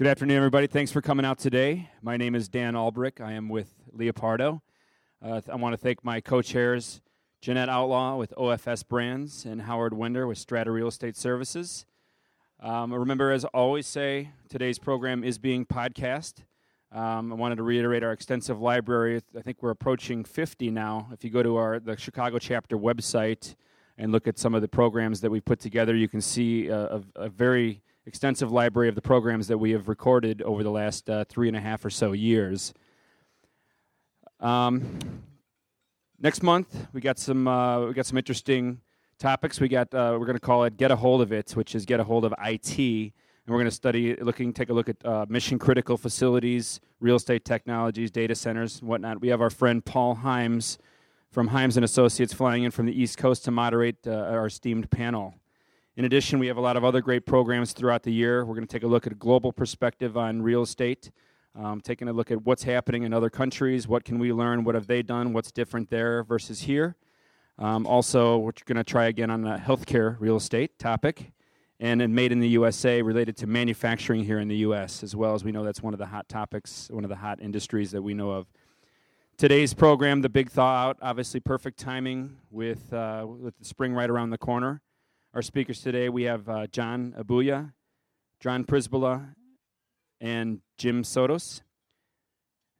Good afternoon, everybody. Thanks for coming out today. My name is Dan Albrick. I am with Leopardo. Uh, I want to thank my co-chairs, Jeanette Outlaw with OFS Brands and Howard Winder with Strata Real Estate Services. Um, remember, as I always say, today's program is being podcast. Um, I wanted to reiterate our extensive library. I think we're approaching 50 now. If you go to our the Chicago chapter website and look at some of the programs that we put together, you can see a, a, a very extensive library of the programs that we have recorded over the last uh, three and a half or so years. Um, next month, we got some uh, we got some interesting topics. We got uh, we're going to call it "Get a Hold of It," which is get a hold of IT, and we're going to study looking take a look at uh, mission critical facilities, real estate technologies, data centers, whatnot. We have our friend Paul Himes from Himes and Associates flying in from the East Coast to moderate uh, our esteemed panel. In addition, we have a lot of other great programs throughout the year. We're going to take a look at a global perspective on real estate, um, taking a look at what's happening in other countries, what can we learn, what have they done, what's different there versus here. Um, also, we're going to try again on the healthcare real estate topic, and then made in the USA related to manufacturing here in the U.S. as well as we know that's one of the hot topics, one of the hot industries that we know of. Today's program, the big thaw out, obviously perfect timing with uh, with the spring right around the corner. Our speakers today, we have uh, John Abuja, John Przybyla, and Jim Sotos.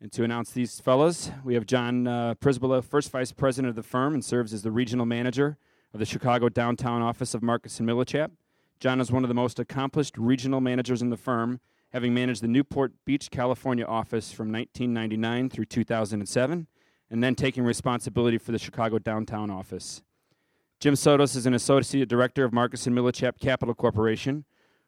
And to announce these fellows, we have John uh, Przybyla, first vice president of the firm and serves as the regional manager of the Chicago downtown office of Marcus and Millichap. John is one of the most accomplished regional managers in the firm, having managed the Newport Beach, California office from 1999 through 2007, and then taking responsibility for the Chicago downtown office. Jim Sotos is an associate director of Marcus and Millichap Capital Corporation,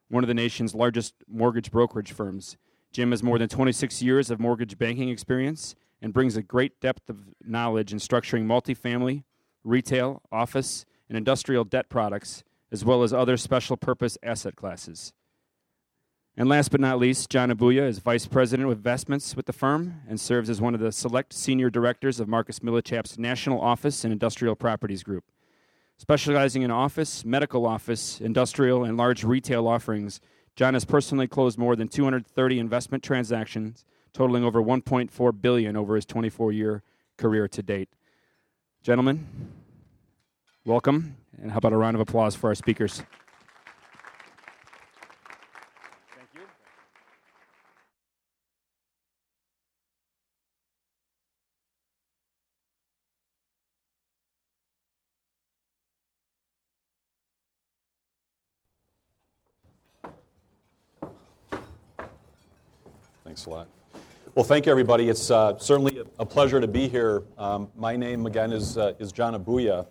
one of the nation's largest mortgage brokerage firms. Jim has more than 26 years of mortgage banking experience and brings a great depth of knowledge in structuring multifamily, retail, office, and industrial debt products, as well as other special purpose asset classes. And last but not least, John Abuja is Vice President of Investments with the firm and serves as one of the select senior directors of Marcus Millichap's National Office and Industrial Properties Group. Specializing in office, medical office, industrial, and large retail offerings, John has personally closed more than 230 investment transactions, totaling over 1.4 billion over his 24-year career to date. Gentlemen, welcome, and how about a round of applause for our speakers? Well, thank you, everybody. It's uh, certainly a pleasure to be here. Um, my name, again, is, uh, is John Abuja.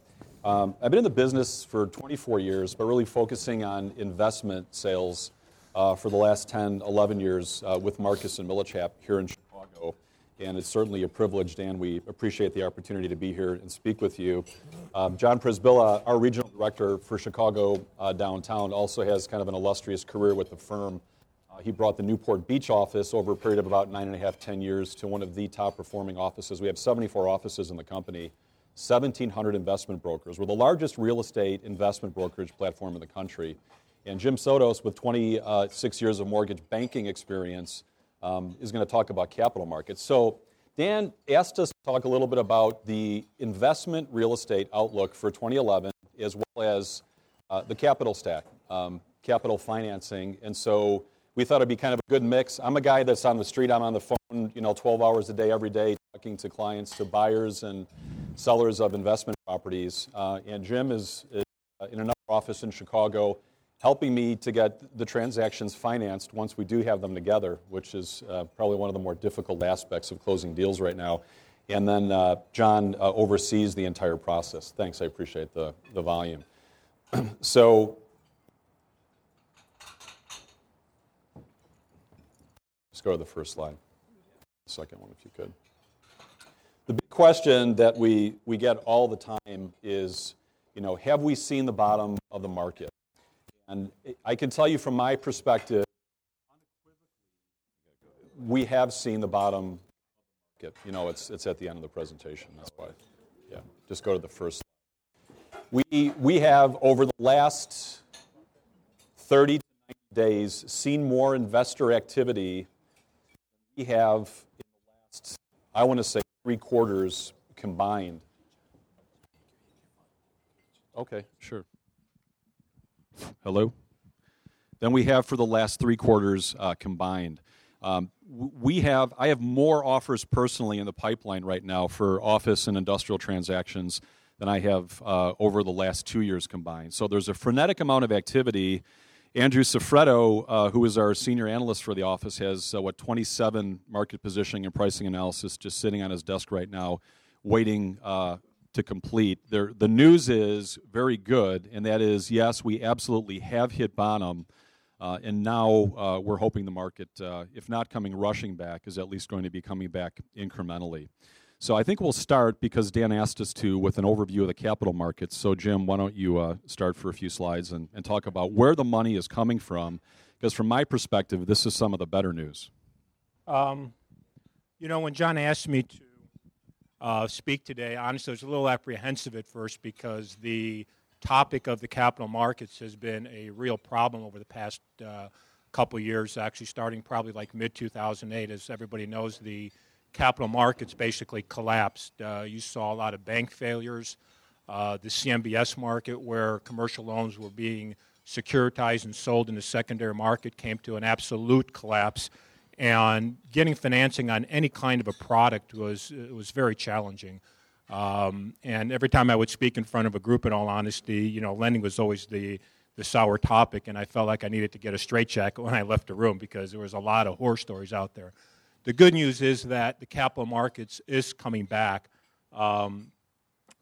Um, I've been in the business for 24 years, but really focusing on investment sales uh, for the last 10, 11 years uh, with Marcus and Millichap here in Chicago. And it's certainly a privilege, Dan. We appreciate the opportunity to be here and speak with you. Um, John Przybyla, our regional director for Chicago uh, downtown, also has kind of an illustrious career with the firm. Uh, he brought the Newport Beach office over a period of about nine and a half, ten years to one of the top performing offices. We have 74 offices in the company, 1,700 investment brokers. We're the largest real estate investment brokerage platform in the country. And Jim Sotos, with 26 years of mortgage banking experience, um, is going to talk about capital markets. So, Dan asked us to talk a little bit about the investment real estate outlook for 2011, as well as uh, the capital stack, um, capital financing. And so, we thought it'd be kind of a good mix. I'm a guy that's on the street. I'm on the phone, you know, 12 hours a day, every day, talking to clients, to buyers and sellers of investment properties. Uh, and Jim is, is in another office in Chicago, helping me to get the transactions financed once we do have them together, which is uh, probably one of the more difficult aspects of closing deals right now. And then uh, John uh, oversees the entire process. Thanks, I appreciate the, the volume. so go to the first slide. Second one, if you could. The big question that we, we get all the time is, you know, have we seen the bottom of the market? And I can tell you from my perspective, we have seen the bottom. You know, it's, it's at the end of the presentation. That's why. Yeah, just go to the first. We, we have, over the last 30 days seen more investor activity we have in the last, I want to say, three quarters combined. Okay, sure. Hello? Than we have for the last three quarters uh, combined. Um, we have, I have more offers personally in the pipeline right now for office and industrial transactions than I have uh, over the last two years combined. So there's a frenetic amount of activity. Andrew Sofreto, uh, who is our senior analyst for the office, has uh, what 27 market positioning and pricing analysis just sitting on his desk right now, waiting uh, to complete. There, the news is very good, and that is yes, we absolutely have hit bottom. Uh, and now uh, we're hoping the market, uh, if not coming rushing back, is at least going to be coming back incrementally. So I think we'll start because Dan asked us to with an overview of the capital markets. So, Jim, why don't you uh, start for a few slides and, and talk about where the money is coming from? Because from my perspective, this is some of the better news. Um, you know, when John asked me to uh, speak today, honestly, I was a little apprehensive at first because the topic of the capital markets has been a real problem over the past uh, couple years, actually starting probably like mid 2008. As everybody knows, the capital markets basically collapsed. Uh, you saw a lot of bank failures, uh, the CMBS market, where commercial loans were being securitized and sold in the secondary market, came to an absolute collapse. And getting financing on any kind of a product was, was very challenging. Um, and every time I would speak in front of a group, in all honesty, you know, lending was always the, the sour topic, and I felt like I needed to get a straitjacket when I left the room because there was a lot of horror stories out there. The good news is that the capital markets is coming back. Um,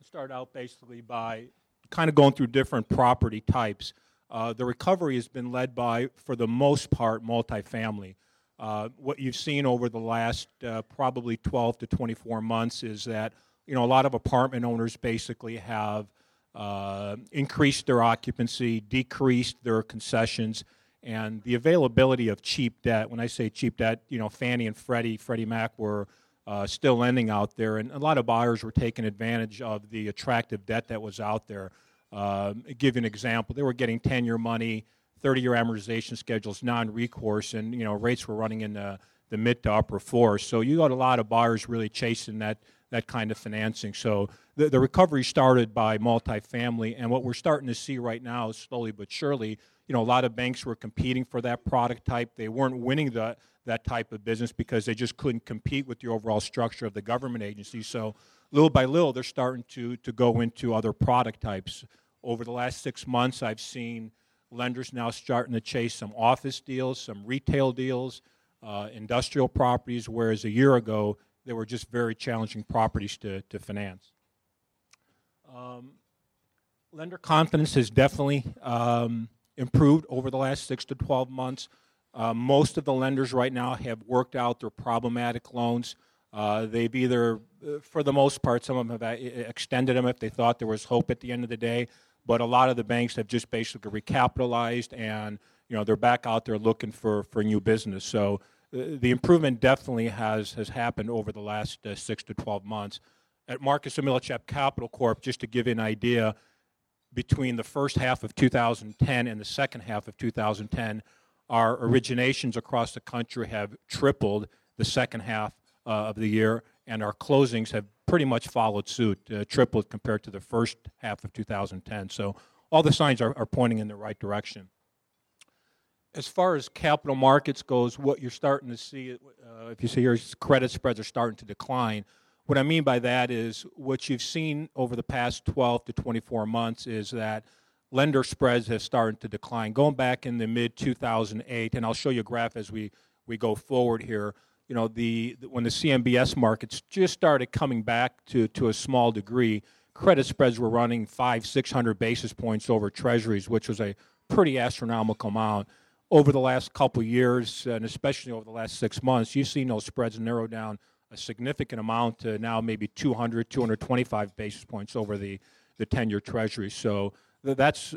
start out basically by kind of going through different property types. Uh, the recovery has been led by, for the most part, multifamily. Uh, what you've seen over the last uh, probably 12 to 24 months is that you know a lot of apartment owners basically have uh, increased their occupancy, decreased their concessions, and the availability of cheap debt. When I say cheap debt, you know, Fannie and Freddie, Freddie Mac were uh, still lending out there, and a lot of buyers were taking advantage of the attractive debt that was out there. Uh, give you an example: they were getting 10-year money, 30-year amortization schedules, non-recourse, and you know rates were running in the, the mid to upper fours. So you got a lot of buyers really chasing that that kind of financing. So the, the recovery started by multifamily, and what we're starting to see right now, slowly but surely, you know, a lot of banks were competing for that product type. They weren't winning the, that type of business because they just couldn't compete with the overall structure of the government agency. So little by little, they're starting to, to go into other product types. Over the last six months, I've seen lenders now starting to chase some office deals, some retail deals, uh, industrial properties, whereas a year ago, they were just very challenging properties to, to finance. Um, lender confidence has definitely um, improved over the last six to 12 months. Uh, most of the lenders right now have worked out their problematic loans. Uh, they've either, uh, for the most part, some of them have extended them if they thought there was hope at the end of the day. But a lot of the banks have just basically recapitalized, and you know they're back out there looking for, for new business. So uh, the improvement definitely has has happened over the last uh, six to 12 months. At Marcus Millichap Capital Corp, just to give you an idea, between the first half of 2010 and the second half of 2010, our originations across the country have tripled the second half uh, of the year, and our closings have pretty much followed suit, uh, tripled compared to the first half of 2010. So all the signs are, are pointing in the right direction. As far as capital markets goes, what you're starting to see, uh, if you see here, credit spreads are starting to decline. What I mean by that is what you've seen over the past 12 to 24 months is that lender spreads have started to decline. Going back in the mid 2008, and I'll show you a graph as we, we go forward here. You know, the, when the CMBS markets just started coming back to, to a small degree, credit spreads were running five, 600 basis points over treasuries, which was a pretty astronomical amount. Over the last couple years, and especially over the last six months, you've seen those spreads narrow down a significant amount to now maybe 200, 225 basis points over the, the 10 year treasury. So that's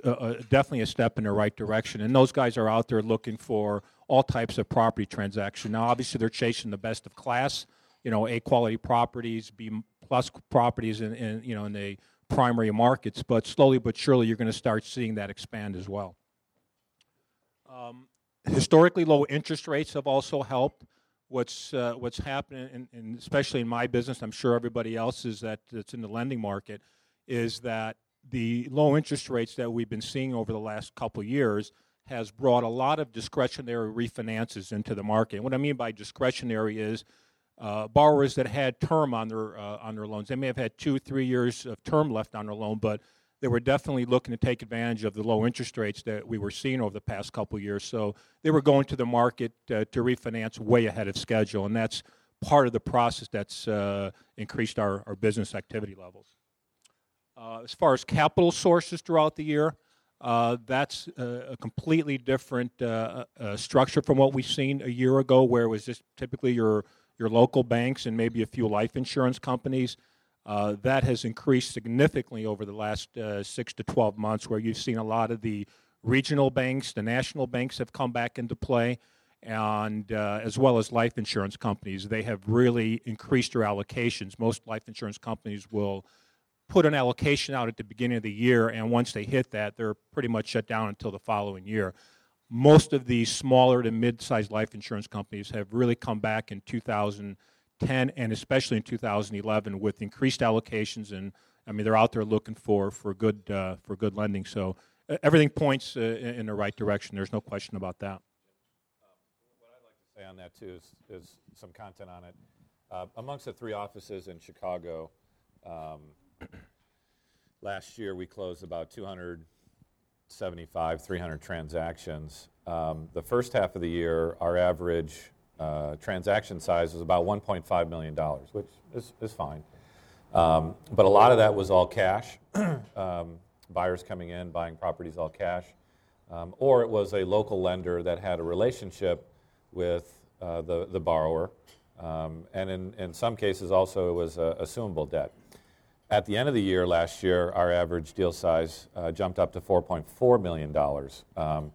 definitely a step in the right direction. And those guys are out there looking for all types of property transaction. Now, obviously, they're chasing the best of class, you know, A quality properties, B plus properties in, in, you know, in the primary markets. But slowly but surely, you're going to start seeing that expand as well. Um, historically low interest rates have also helped. What's uh, what's happening, in, in, especially in my business, I'm sure everybody else is that that's in the lending market, is that the low interest rates that we've been seeing over the last couple years has brought a lot of discretionary refinances into the market. And what I mean by discretionary is uh, borrowers that had term on their uh, on their loans. They may have had two, three years of term left on their loan, but they were definitely looking to take advantage of the low interest rates that we were seeing over the past couple years. So they were going to the market uh, to refinance way ahead of schedule, and that's part of the process that's uh, increased our, our business activity levels. Uh, as far as capital sources throughout the year, uh, that's a, a, completely different uh, uh, structure from what we've seen a year ago, where it was just typically your your local banks and maybe a few life insurance companies. Uh, that has increased significantly over the last uh, six to 12 months, where you've seen a lot of the regional banks, the national banks have come back into play, and as well as life insurance companies. They have really increased their allocations. Most life insurance companies will put an allocation out at the beginning of the year, and once they hit that, they're pretty much shut down until the following year. Most of the smaller to mid-sized life insurance companies have really come back in 2010 and especially in 2011 with increased allocations, and I mean they're out there looking for for good uh, for good lending. So uh, everything points uh, in the right direction. There's no question about that. what I'd like to say on that too is, is some content on it. Uh, amongst the three offices in Chicago, um, Last year, we closed about 275, 300 transactions. Um, the first half of the year, our average uh, transaction size was about $1.5 million, which is, is fine. Um, but a lot of that was all cash, um, buyers coming in, buying properties all cash. Um, or it was a local lender that had a relationship with uh, the, the borrower. Um, and in, in some cases, also, it was uh, assumable debt. At the end of the year last year, our average deal size uh, jumped up to $4.4 million, um,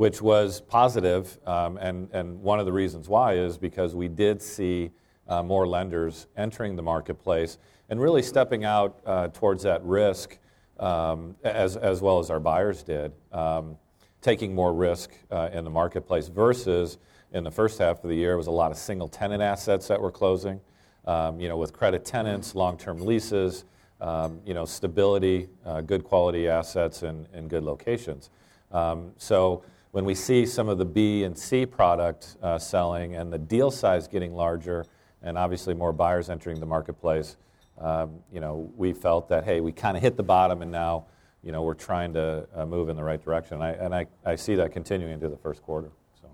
which was positive. Um, and, and one of the reasons why is because we did see uh, more lenders entering the marketplace and really stepping out uh, towards that risk um, as, as well as our buyers did, um, taking more risk uh, in the marketplace versus in the first half of the year, was a lot of single tenant assets that were closing um, you know, with credit tenants, long-term leases, um, you know, stability, uh, good quality assets, and, and good locations. Um, so when we see some of the B and C product uh, selling and the deal size getting larger, and obviously more buyers entering the marketplace, um, you know, we felt that hey, we kind of hit the bottom, and now, you know, we're trying to uh, move in the right direction. And I, and I, I see that continuing into the first quarter. So.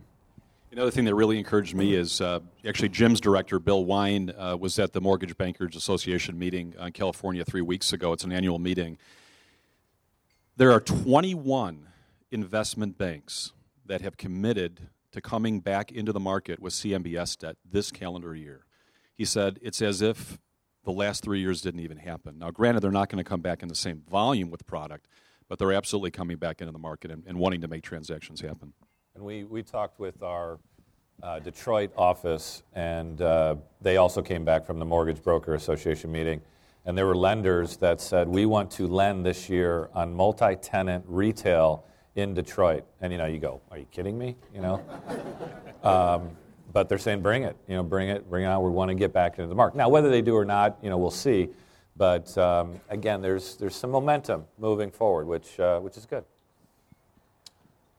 Another thing that really encouraged me is uh, actually Jim's director, Bill Wine, uh, was at the Mortgage Bankers Association meeting in California three weeks ago. It's an annual meeting. There are 21 investment banks that have committed to coming back into the market with CMBS debt this calendar year. He said it's as if the last three years didn't even happen. Now, granted, they're not going to come back in the same volume with product, but they're absolutely coming back into the market and, and wanting to make transactions happen. And we, we talked with our uh, Detroit office, and uh, they also came back from the Mortgage Broker Association meeting. And there were lenders that said, We want to lend this year on multi tenant retail in Detroit. And you know, you go, Are you kidding me? You know? um, but they're saying, Bring it. You know, bring it, bring it on. We want to get back into the market. Now, whether they do or not, you know, we'll see. But um, again, there's, there's some momentum moving forward, which, uh, which is good.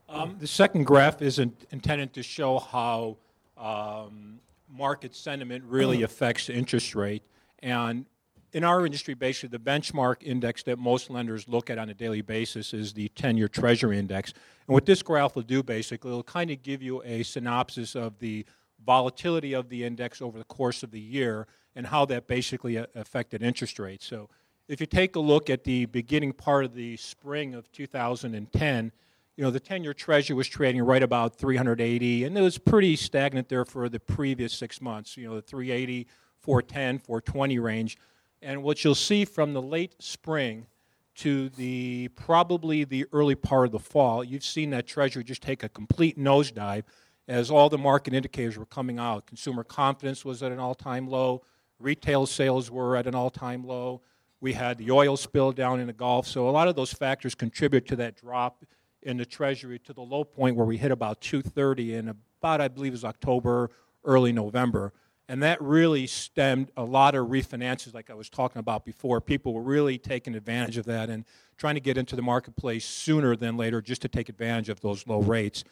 Um, the second graph is in, intended to show how um, market sentiment really affects the interest rate. And in our industry, basically, the benchmark index that most lenders look at on a daily basis is the 10 year Treasury Index. And what this graph will do, basically, it'll kind of give you a synopsis of the volatility of the index over the course of the year and how that basically uh, affected interest rates. So if you take a look at the beginning part of the spring of 2010, you know, the 10 year treasury was trading right about 380, and it was pretty stagnant there for the previous six months, you know, the 380, 410, 420 range. And what you'll see from the late spring to the probably the early part of the fall, you've seen that treasury just take a complete nosedive as all the market indicators were coming out. Consumer confidence was at an all time low, retail sales were at an all time low. We had the oil spill down in the Gulf, so a lot of those factors contribute to that drop in the Treasury to the low point where we hit about 230 in about, I believe, it was October, early November. And that really stemmed a lot of refinances, like I was talking about before. People were really taking advantage of that and trying to get into the marketplace sooner than later just to take advantage of those low rates.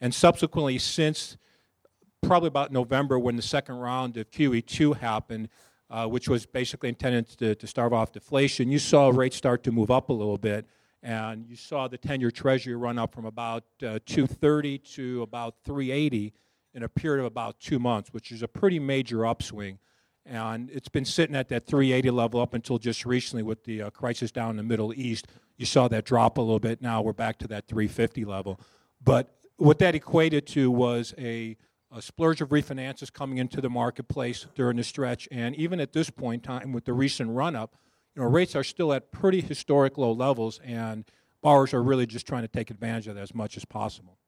And subsequently, since probably about November, when the second round of QE2 happened, uh, which was basically intended to, to starve off deflation, you saw rates start to move up a little bit. And you saw the 10 year Treasury run up from about uh, 230 to about 380 in a period of about two months, which is a pretty major upswing. And it's been sitting at that 380 level up until just recently with the uh, crisis down in the Middle East. You saw that drop a little bit. Now we're back to that 350 level. But what that equated to was a, a splurge of refinances coming into the marketplace during the stretch. And even at this point in time, with the recent run up, you know, rates are still at pretty historic low levels, and borrowers are really just trying to take advantage of that as much as possible.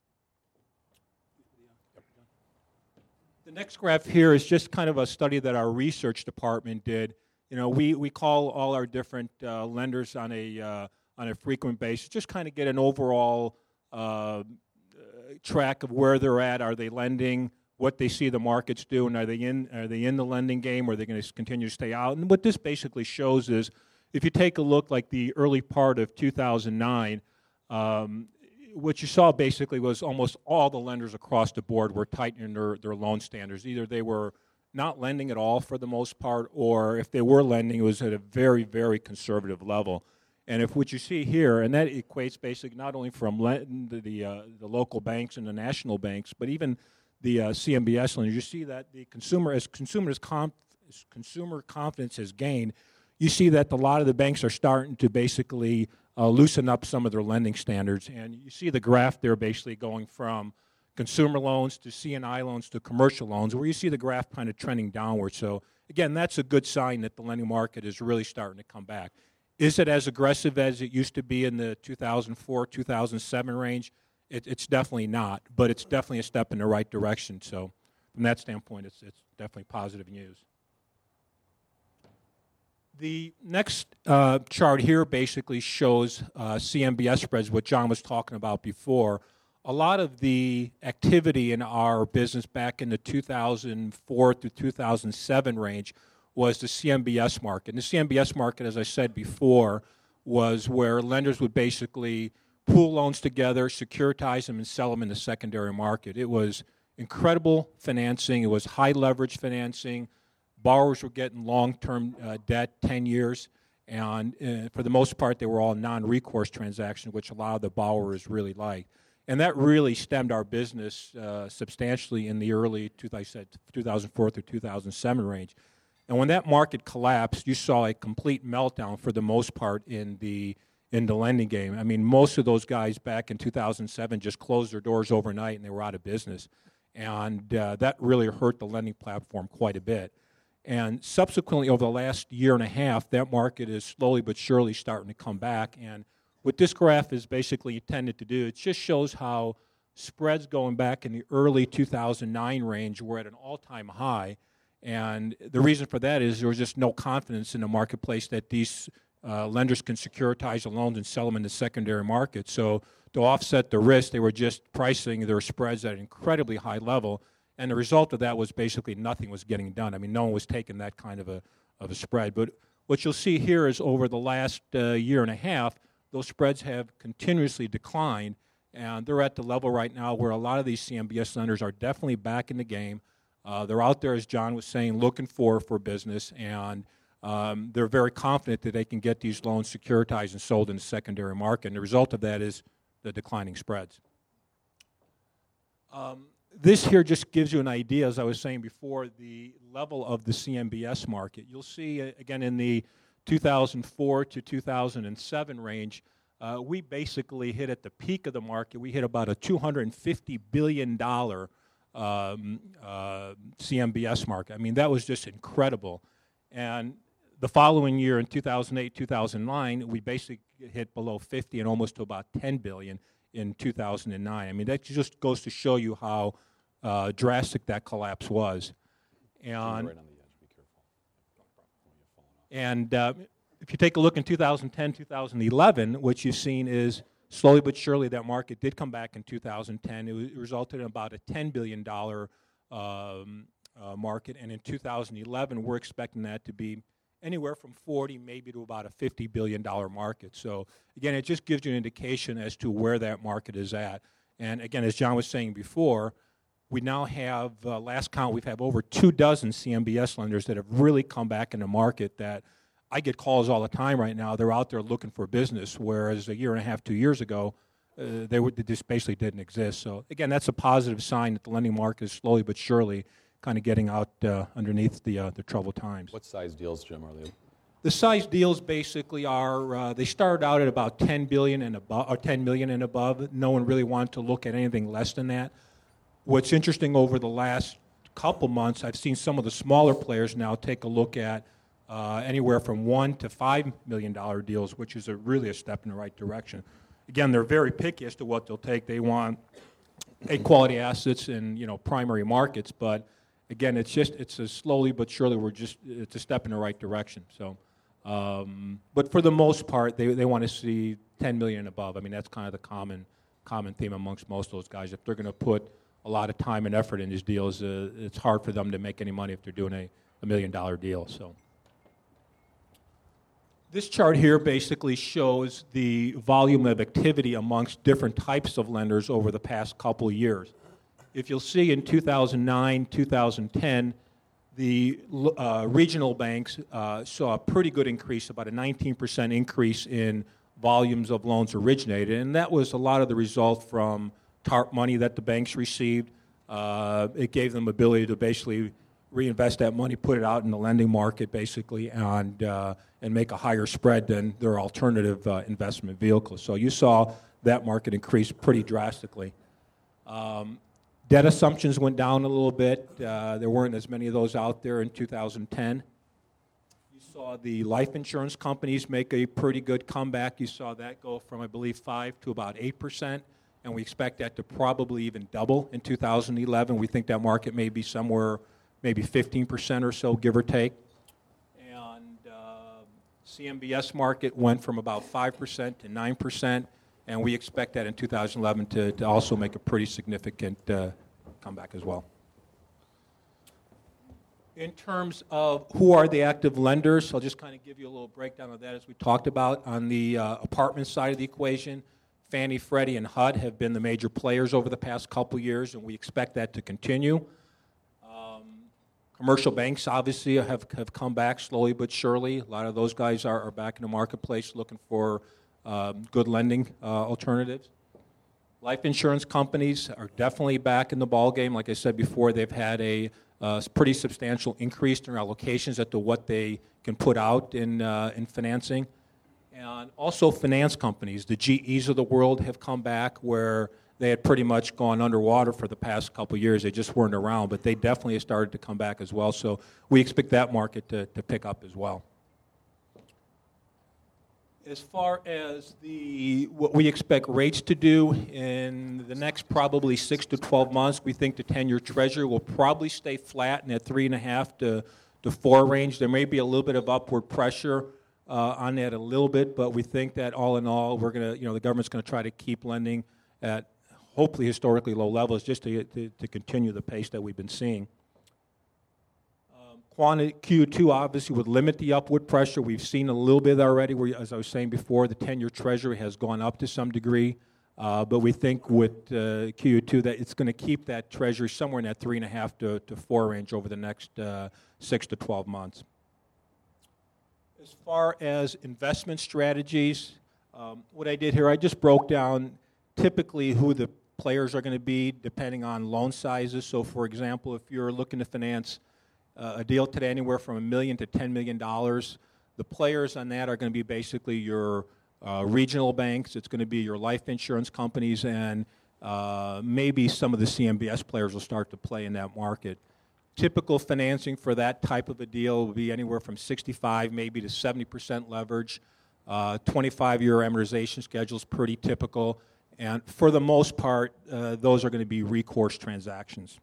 Next graph here is just kind of a study that our research department did. You know, we, we call all our different uh, lenders on a, uh, on a frequent basis, just kind of get an overall uh, track of where they're at. Are they lending? What they see the markets do, and are they in? Are they in the lending game, or are they going to continue to stay out? And what this basically shows is, if you take a look like the early part of 2009, um, what you saw basically was almost all the lenders across the board were tightening their, their loan standards. Either they were not lending at all for the most part, or if they were lending, it was at a very, very conservative level. And if what you see here, and that equates basically not only from the the, uh, the local banks and the national banks, but even the uh, CMBS lenders, you see that the consumer, as consumers conf- as consumer confidence has gained, you see that a lot of the banks are starting to basically uh, loosen up some of their lending standards. And you see the graph there basically going from consumer loans to C&I loans to commercial loans, where you see the graph kind of trending downward. So again, that's a good sign that the lending market is really starting to come back. Is it as aggressive as it used to be in the 2004, 2007 range? It, it's definitely not, but it's definitely a step in the right direction. So from that standpoint, it's, it's definitely positive news. The next uh, chart here basically shows uh, CMBS spreads, what John was talking about before. A lot of the activity in our business back in the 2004 through 2007 range was the CMBS market. And the CMBS market, as I said before, was where lenders would basically pool loans together, securitize them, and sell them in the secondary market. It was incredible financing, it was high leverage financing borrowers were getting long-term uh, debt, 10 years, and uh, for the most part, they were all non-recourse transactions, which a lot of the borrowers really liked. And that really stemmed our business uh, substantially in the early, I said, 2004 through 2007 range. And when that market collapsed, you saw a complete meltdown for the most part in the in the lending game. I mean, most of those guys back in 2007 just closed their doors overnight and they were out of business, and uh, that really hurt the lending platform quite a bit. And subsequently, over the last year and a half, that market is slowly but surely starting to come back. And what this graph is basically intended to do, it just shows how spreads going back in the early 2009 range were at an all time high. And the reason for that is there was just no confidence in the marketplace that these uh, lenders can securitize the loans and sell them in the secondary market. So, to offset the risk, they were just pricing their spreads at an incredibly high level and the result of that was basically nothing was getting done. I mean, no one was taking that kind of a, of a spread. But what you'll see here is over the last uh, year and a half, those spreads have continuously declined, and they're at the level right now where a lot of these CMBS lenders are definitely back in the game. Uh, they're out there, as John was saying, looking for for business, and um, they're very confident that they can get these loans securitized and sold in the secondary market. And the result of that is the declining spreads. Um, this here just gives you an idea, as I was saying before, the level of the CMBS market. You'll see, uh, again, in the 2004 to 2007 range, uh, we basically hit at the peak of the market, we hit about a $250 billion um, uh, CMBS market. I mean, that was just incredible. And the following year, in 2008, 2009, we basically hit below 50 and almost to about 10 billion in 2009. I mean, that just goes to show you how uh, drastic that collapse was. And, right and uh, if you take a look in 2010, 2011, what you've seen is slowly but surely, that market did come back in 2010. It resulted in about a $10 billion um, uh, market, and in 2011, we're expecting that to be anywhere from 40 maybe to about a 50 billion dollar market. So again, it just gives you an indication as to where that market is at. And again, as John was saying before, we now have uh, last count we've had over two dozen CMBS lenders that have really come back in the market that I get calls all the time right now. They're out there looking for business, whereas a year and a half, two years ago, uh, they, would, just basically didn't exist. So again, that's a positive sign that the lending market is slowly but surely kind of getting out uh, underneath the, uh, the troubled times. What size deals, Jim, are they? The size deals basically are uh, they started out at about 10 billion and above, or 10 million and above. No one really wanted to look at anything less than that. What's interesting over the last couple months, I've seen some of the smaller players now take a look at uh, anywhere from one to five million dollar deals, which is a, really a step in the right direction. Again, they're very picky as to what they'll take. They want a quality assets in you know primary markets, but again, it's just it's a slowly but surely we're just it's a step in the right direction. So, um, but for the most part, they they want to see 10 million and above. I mean, that's kind of the common common theme amongst most of those guys. If they're going to put a lot of time and effort in these deals, uh, it's hard for them to make any money if they're doing a, a million dollar deal. So. This chart here basically shows the volume of activity amongst different types of lenders over the past couple years if you'll see in 2009, 2010, the uh, regional banks uh, saw a pretty good increase, about a 19% increase in volumes of loans originated. And that was a lot of the result from TARP money that the banks received. Uh, it gave them ability to basically reinvest that money, put it out in the lending market, basically, and, uh, and make a higher spread than their alternative uh, investment vehicles. So you saw that market increase pretty drastically. Um, Debt assumptions went down a little bit. Uh, there weren't as many of those out there in 2010. You saw the life insurance companies make a pretty good comeback. You saw that go from, I believe, 5 to about 8%, and we expect that to probably even double in 2011. We think that market may be somewhere maybe 15% or so, give or take. And uh, CMBS market went from about 5% to 9% and we expect that in 2011 to, to also make a pretty significant uh, comeback as well. In terms of who are the active lenders, I'll just kind of give you a little breakdown of that as we talked about. On the uh, apartment side of the equation, Fannie, Freddie, and HUD have been the major players over the past couple years, and we expect that to continue. Um, commercial banks obviously have, have come back slowly but surely. A lot of those guys are, are back in the marketplace looking for um, good lending uh, alternatives. Life insurance companies are definitely back in the ballgame. Like I said before, they've had a uh, pretty substantial increase in their allocations as to what they can put out in, uh, in financing. And also, finance companies, the GEs of the world have come back where they had pretty much gone underwater for the past couple years. They just weren't around, but they definitely started to come back as well. So we expect that market to, to pick up as well as far as the what we expect rates to do in the next probably six to 12 months, we think the 10-year Treasury will probably stay flat in that three and a half to to four range. There may be a little bit of upward pressure uh, on that a little bit, but we think that all in all, we're to you know the government's to try to keep lending at hopefully historically low levels just to, to, to continue the pace that we've been seeing. Quantity Q2 obviously would limit the upward pressure. We've seen a little bit already, where, as I was saying before, the 10 year Treasury has gone up to some degree. Uh, but we think with uh, Q2 that it's going to keep that Treasury somewhere in that 3.5 to, to 4 range over the next uh, 6 to 12 months. As far as investment strategies, um, what I did here, I just broke down typically who the players are going to be depending on loan sizes. So, for example, if you're looking to finance uh, a deal today anywhere from a million to $10 million. The players on that are going to be basically your uh, regional banks, it's going to be your life insurance companies, and uh, maybe some of the CMBS players will start to play in that market. Typical financing for that type of a deal will be anywhere from 65 maybe to 70% leverage. 25 year amortization schedule is pretty typical. And for the most part, uh, those are going to be recourse transactions.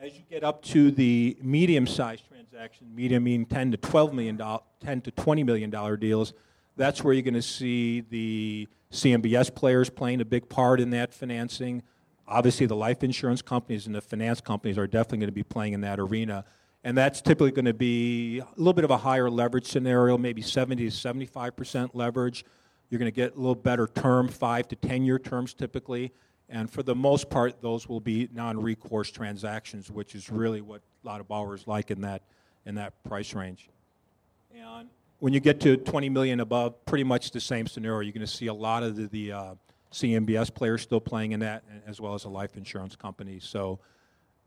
As you get up to the medium-sized transaction, medium meaning 10 to 12 million, 10 to 20 million dollar deals, that's where you're going to see the CMBS players playing a big part in that financing. Obviously, the life insurance companies and the finance companies are definitely going to be playing in that arena. And that's typically going to be a little bit of a higher leverage scenario, maybe 70 to 75% leverage. You're going to get a little better term, five to 10 year terms typically. And for the most part, those will be non recourse transactions, which is really what a lot of borrowers like in that, in that price range. And when you get to 20 million above, pretty much the same scenario. You're going to see a lot of the, the uh, CMBS players still playing in that, as well as the life insurance companies. So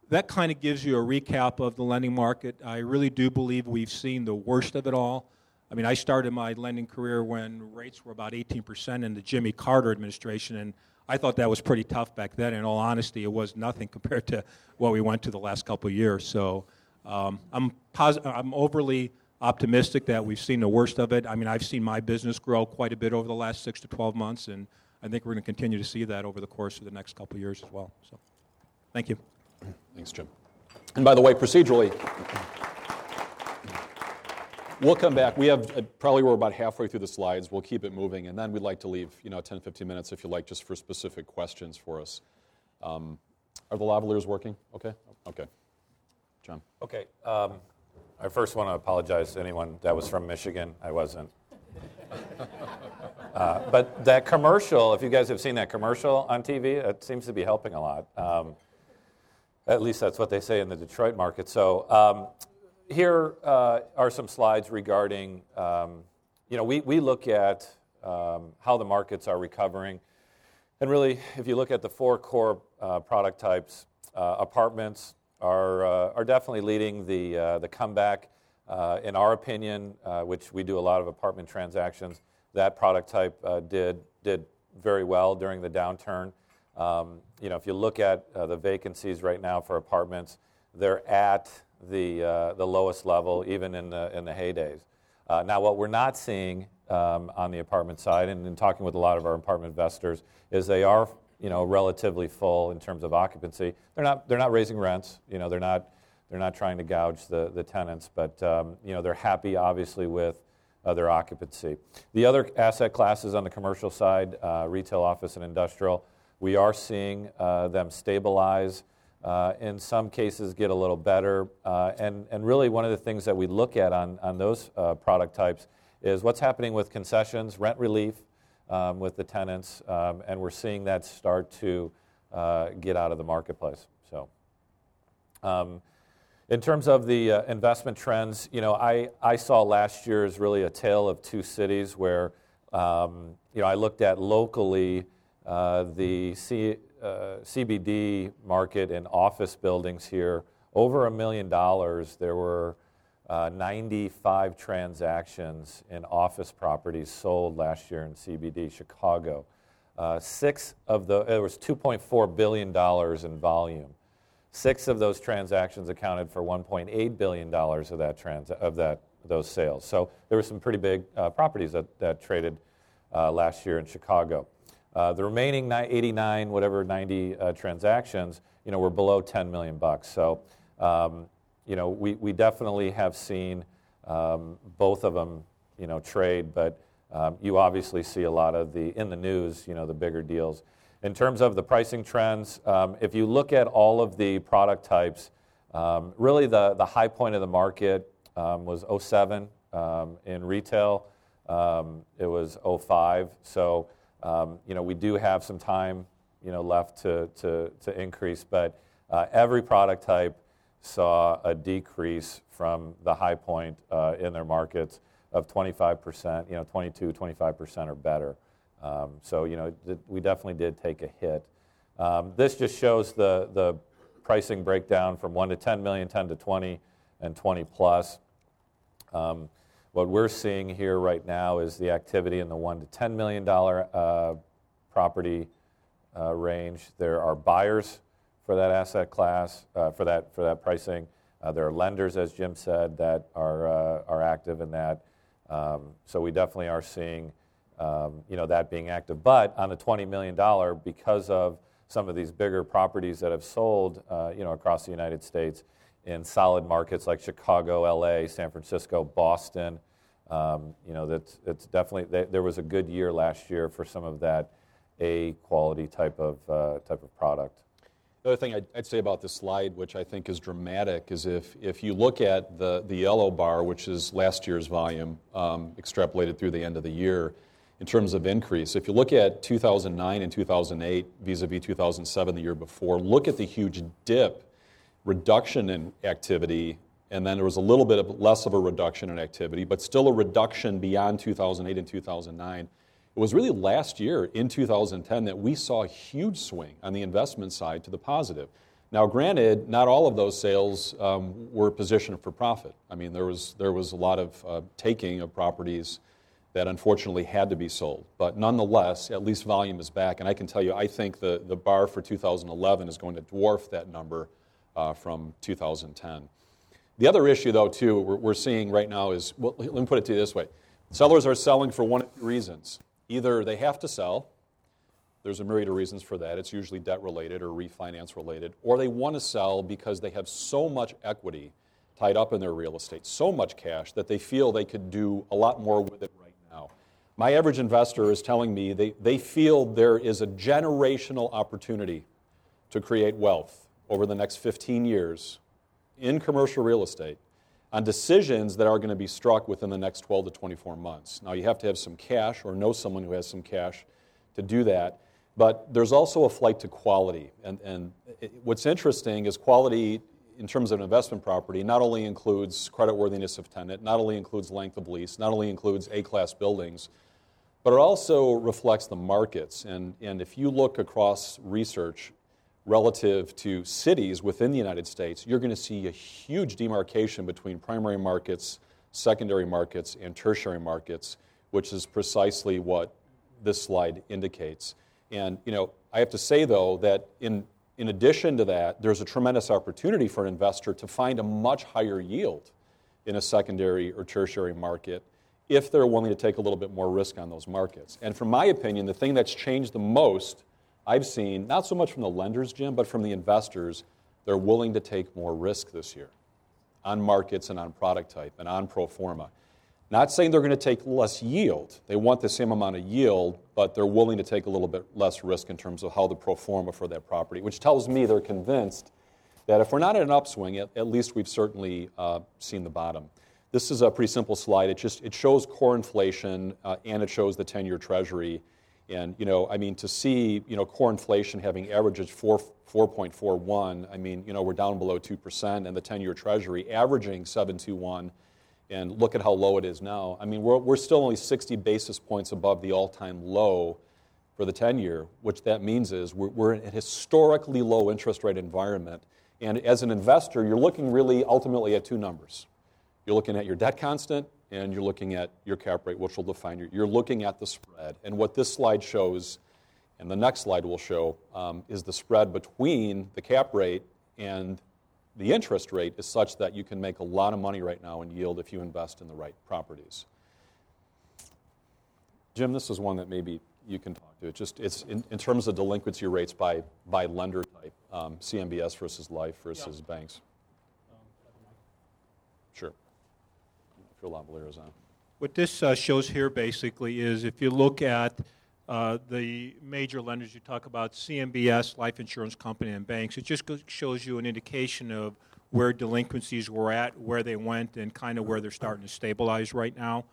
that kind of gives you a recap of the lending market. I really do believe we've seen the worst of it all. I mean, I started my lending career when rates were about 18% in the Jimmy Carter administration, and I thought that was pretty tough back then. In all honesty, it was nothing compared to what we went to the last couple of years. So um, I'm, I'm overly optimistic that we've seen the worst of it. I mean, I've seen my business grow quite a bit over the last six to 12 months, and I think we're going to continue to see that over the course of the next couple of years as well. So, thank you. Thanks, Jim. And by the way, procedurally, we'll come back. We have uh, probably we're about halfway through the slides. We'll keep it moving, and then we'd like to leave, you know, 10, 15 minutes if you like, just for specific questions for us. Um, are the lavaliers working? Okay. Okay. John. Okay. Um, I first want to apologize to anyone that was from Michigan. I wasn't. Uh, but that commercial, if you guys have seen that commercial on TV, it seems to be helping a lot. Um, at least that's what they say in the Detroit market. So um, here uh, are some slides regarding, um, you know, we, we look at um, how the markets are recovering. And really, if you look at the four core uh, product types, uh, apartments are, uh, are definitely leading the, uh, the comeback. Uh, in our opinion, which we do a lot of apartment transactions, that product type did, did very well during the downturn. Um, you know, if you look at the vacancies right now for apartments, they're at the, uh, the lowest level, even in the, in the heydays. Uh, now, what we're not seeing um, on the apartment side, and in talking with a lot of our apartment investors, is they are you know, relatively full in terms of occupancy. They're not, they're not raising rents. You know, they're not, they're not trying to gouge the, the tenants, but um, you know, they're happy, obviously, with uh, their occupancy. The other asset classes on the commercial side, uh, retail, office, and industrial, we are seeing uh, them stabilize uh, in some cases get a little better. Uh, and, and really, one of the things that we look at on, on those uh, product types is what's happening with concessions, rent relief um, with the tenants, um, and we're seeing that start to uh, get out of the marketplace. So, um, in terms of the uh, investment trends, you know, I, I saw last year as really a tale of two cities where, um, you know, I looked at locally uh, the C, uh, CBD market and office buildings here, over a million dollars, there were uh, 95 transactions in office properties sold last year in CBD, Chicago. Uh, six of the, it was $2.4 billion in volume. Six of those transactions accounted for $1.8 billion of that, trans, of that those sales. So there were some pretty big uh, properties that, that traded uh, last year in Chicago. Uh, the remaining 89, whatever 90 uh, transactions, you know, were below 10 million bucks. So, um, you know, we, we definitely have seen um, both of them, you know, trade, but um, you obviously see a lot of the, in the news, you know, the bigger deals. In terms of the pricing trends, um, if you look at all of the product types, um, really the, the high point of the market um, was 07 in retail. it was 05. So, um, you know, we do have some time, you know, left to, to, to increase, but uh, every product type saw a decrease from the high point uh, in their markets of 25%, you know, 22, 25% or better. Um, so, you know, th- we definitely did take a hit. Um, this just shows the, the pricing breakdown from 1 to 10 million, 10 to 20, and 20 plus. Um, what we're seeing here right now is the activity in the one to $10 million uh, property uh, range. There are buyers for that asset class, uh, for, that, for that pricing. Uh, there are lenders, as Jim said, that are, uh, are active in that. Um, so we definitely are seeing um, you know, that being active. But on the $20 million, because of some of these bigger properties that have sold uh, you know, across the United States in solid markets like Chicago, LA, San Francisco, Boston, Um, you know, that's it's definitely there was a good year last year for some of that A quality type of uh, type of product. The other thing I'd, I'd, say about this slide, which I think is dramatic, is if, if you look at the, the yellow bar, which is last year's volume um, extrapolated through the end of the year, in terms of increase, if you look at 2009 and 2008 vis a vis 2007, the year before, look at the huge dip, reduction in activity, and then there was a little bit of less of a reduction in activity, but still a reduction beyond 2008 and 2009 it was really last year in 2010 that we saw a huge swing on the investment side to the positive. Now, granted, not all of those sales um, were positioned for profit. I mean, there was, there was a lot of uh, taking of properties that unfortunately had to be sold. But nonetheless, at least volume is back. And I can tell you, I think the, the bar for 2011 is going to dwarf that number uh, from 2010. The other issue, though, too, we're, we're seeing right now is well, let me put it to you this way sellers are selling for one of two reasons. Either they have to sell, there's a myriad of reasons for that. It's usually debt related or refinance related, or they want to sell because they have so much equity tied up in their real estate, so much cash that they feel they could do a lot more with it right now. My average investor is telling me they, they feel there is a generational opportunity to create wealth over the next 15 years in commercial real estate on decisions that are going to be struck within the next 12 to 24 months. Now, you have to have some cash or know someone who has some cash to do that. But there's also a flight to quality. And, and it, what's interesting is quality in terms of an investment property not only includes creditworthiness of tenant, not only includes length of lease, not only includes A class buildings, but it also reflects the markets. And, and if you look across research, relative to cities within the United States, you're going to see a huge demarcation between primary markets, secondary markets, and tertiary markets, which is precisely what this slide indicates. And you know, I have to say though that in in addition to that, there's a tremendous opportunity for an investor to find a much higher yield in a secondary or tertiary market if they're willing to take a little bit more risk on those markets. And from my opinion, the thing that's changed the most I've seen, not so much from the lenders, Jim, but from the investors, they're willing to take more risk this year on markets and on product type and on pro forma. Not saying they're going to take less yield. They want the same amount of yield, but they're willing to take a little bit less risk in terms of how the pro forma for that property, which tells me they're convinced that if we're not in an upswing, at, at least we've certainly uh, seen the bottom. This is a pretty simple slide. It just it shows core inflation uh, and it shows the 10-year Treasury. And, you know, I mean, to see, you know, core inflation having averaged 4, 4.41, I mean, you know, we're down below 2%, and the 10 year Treasury averaging 7.21, and look at how low it is now. I mean, we're, we're still only 60 basis points above the all time low for the 10 year, which that means is we're, we're in a historically low interest rate environment. And as an investor, you're looking really ultimately at two numbers. You're looking at your debt constant and you're looking at your cap rate, which will define your, you're looking at the spread. And what this slide shows, and the next slide will show, um, is the spread between the cap rate and the interest rate is such that you can make a lot of money right now in yield if you invest in the right properties. Jim, this is one that maybe you can talk to. It just it's in, in terms of delinquency rates by by lender type, um, CMBS versus life versus yeah. banks. Lavaliers on. What this uh, shows here basically is if you look at uh, the major lenders you talk about, CMBS, life insurance company, and banks, it just shows you an indication of where delinquencies were at, where they went, and kind of where they're starting to stabilize right now.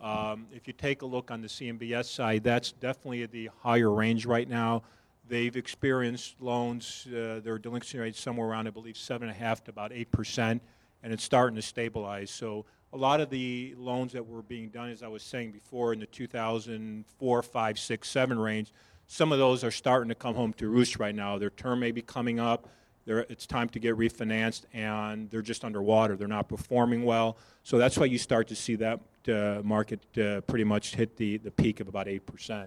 Um, if you take a look on the CMBS side, that's definitely the higher range right now. They've experienced loans, uh, their delinquency rate somewhere around, I believe, 7.5 to about 8%, and it's starting to stabilize. So a lot of the loans that were being done, as I was saying before, in the 2004, 5, 6, 7 range, some of those are starting to come home to roost right now. Their term may be coming up. They're, it's time to get refinanced, and they're just underwater. They're not performing well. So that's why you start to see that uh, market uh, pretty much hit the, the peak of about 8%.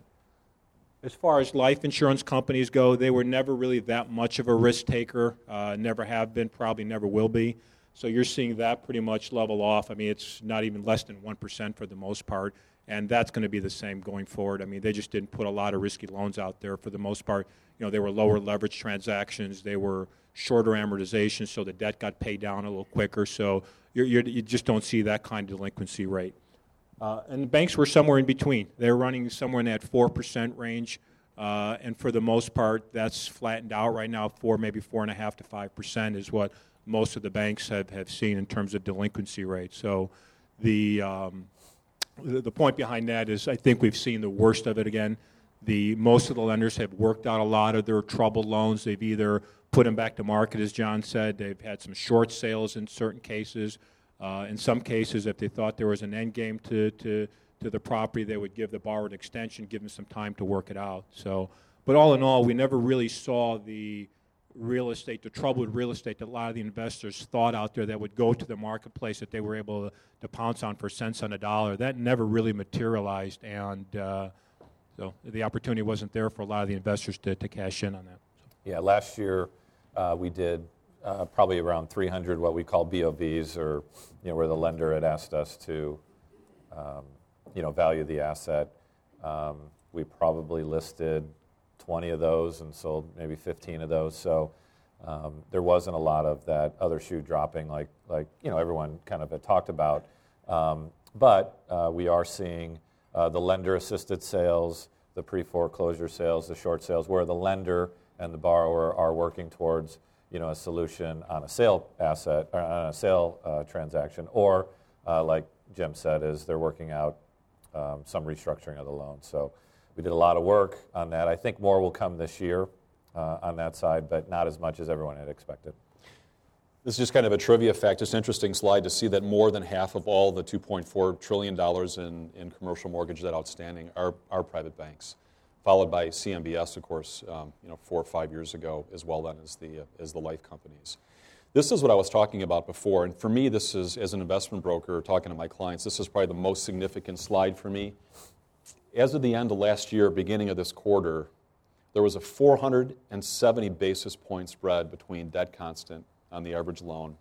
As far as life insurance companies go, they were never really that much of a risk taker, uh, never have been, probably never will be. So you're seeing that pretty much level off. I mean, it's not even less than 1% for the most part, and that's going to be the same going forward. I mean, they just didn't put a lot of risky loans out there for the most part. You know, they were lower leverage transactions, they were shorter amortization, so the debt got paid down a little quicker. So you're, you're, you just don't see that kind of delinquency rate. Uh, and the banks were somewhere in between. They were running somewhere in that 4% range. Uh, and for the most part, that's flattened out right now. Four, maybe four and a half to five percent is what most of the banks have, have seen in terms of delinquency rates. So, the, um, the the point behind that is I think we've seen the worst of it again. The most of the lenders have worked out a lot of their troubled loans. They've either put them back to market, as John said. They've had some short sales in certain cases. Uh, in some cases, if they thought there was an end game to, to, to the property, they would give the borrower an extension, give them some time to work it out. So, but all in all, we never really saw the real estate, the troubled real estate that a lot of the investors thought out there that would go to the marketplace that they were able to, to pounce on for cents on a dollar. That never really materialized, and uh, so the opportunity wasn't there for a lot of the investors to, to cash in on that. Yeah, last year uh, we did uh, probably around 300 what we call BOVs, or you know, where the lender had asked us to, um, you know, value the asset. Um, we probably listed 20 of those and sold maybe 15 of those. So um, there wasn't a lot of that other shoe dropping, like like you know everyone kind of had talked about. Um, but uh, we are seeing uh, the lender-assisted sales, the pre-foreclosure sales, the short sales, where the lender and the borrower are working towards you know, a solution on a sale asset, or on a sale uh, transaction, or uh, like Jim said, is they're working out um, some restructuring of the loan. So we did a lot of work on that. I think more will come this year uh, on that side, but not as much as everyone had expected. This is just kind of a trivia fact. It's an interesting slide to see that more than half of all the $2.4 trillion in, in commercial mortgage debt outstanding are, are private banks followed by CMBS, of course, um, you know, four or five years ago, as well then as the, as the life companies. This is what I was talking about before, and for me, this is, as an investment broker, talking to my clients, this is probably the most significant slide for me. As of the end of last year, beginning of this quarter, there was a 470 basis point spread between debt constant on the average loan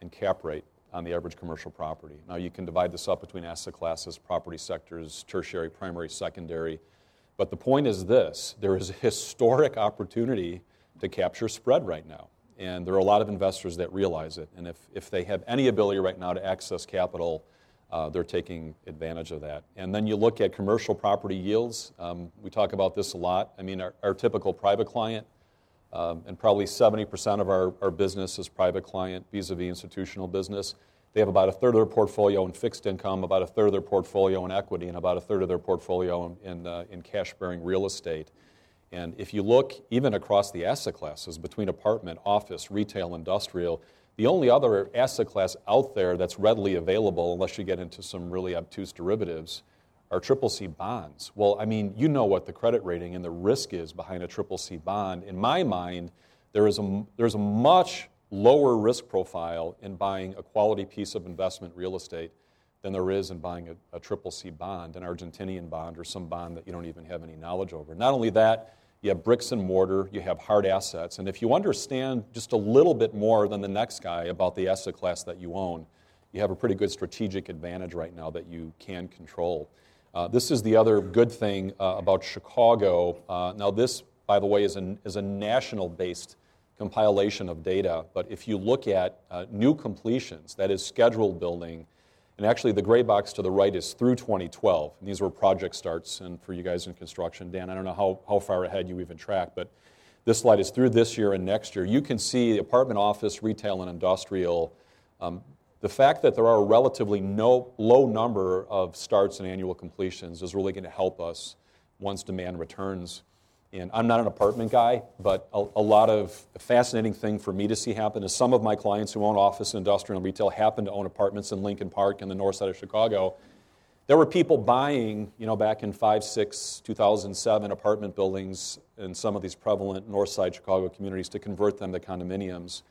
and cap rate on the average commercial property. Now, you can divide this up between asset classes, property sectors, tertiary, primary, secondary but the point is this there is a historic opportunity to capture spread right now. And there are a lot of investors that realize it. And if, if they have any ability right now to access capital, uh, they're taking advantage of that. And then you look at commercial property yields. Um, we talk about this a lot. I mean, our, our typical private client, um, and probably 70% of our, our business is private client vis a vis institutional business. They have about a third of their portfolio in fixed income, about a third of their portfolio in equity, and about a third of their portfolio in, in, uh, in cash bearing real estate. And if you look even across the asset classes between apartment, office, retail, industrial, the only other asset class out there that's readily available, unless you get into some really obtuse derivatives, are triple C bonds. Well, I mean, you know what the credit rating and the risk is behind a triple C bond. In my mind, there is a, there's a much lower risk profile in buying a quality piece of investment real estate than there is in buying a, triple C bond, an Argentinian bond, or some bond that you don't even have any knowledge over. Not only that, you have bricks and mortar, you have hard assets. And if you understand just a little bit more than the next guy about the asset class that you own, you have a pretty good strategic advantage right now that you can control. Uh, this is the other good thing uh, about Chicago. Uh, now, this, by the way, is, an, is a national based compilation of data. But if you look at uh, new completions, that is scheduled building, and actually the gray box to the right is through 2012. And these were project starts, and for you guys in construction, Dan, I don't know how, how far ahead you even track, but this slide is through this year and next year. You can see apartment, office, retail, and industrial. Um, the fact that there are a relatively no, low number of starts and annual completions is really going to help us once demand returns. And I'm not an apartment guy, but a, a, lot of fascinating thing for me to see happen is some of my clients who own office, industrial, and retail happen to own apartments in Lincoln Park in the north side of Chicago. There were people buying, you know, back in 5, 6, 2007, apartment buildings in some of these prevalent north side Chicago communities to convert them to condominiums.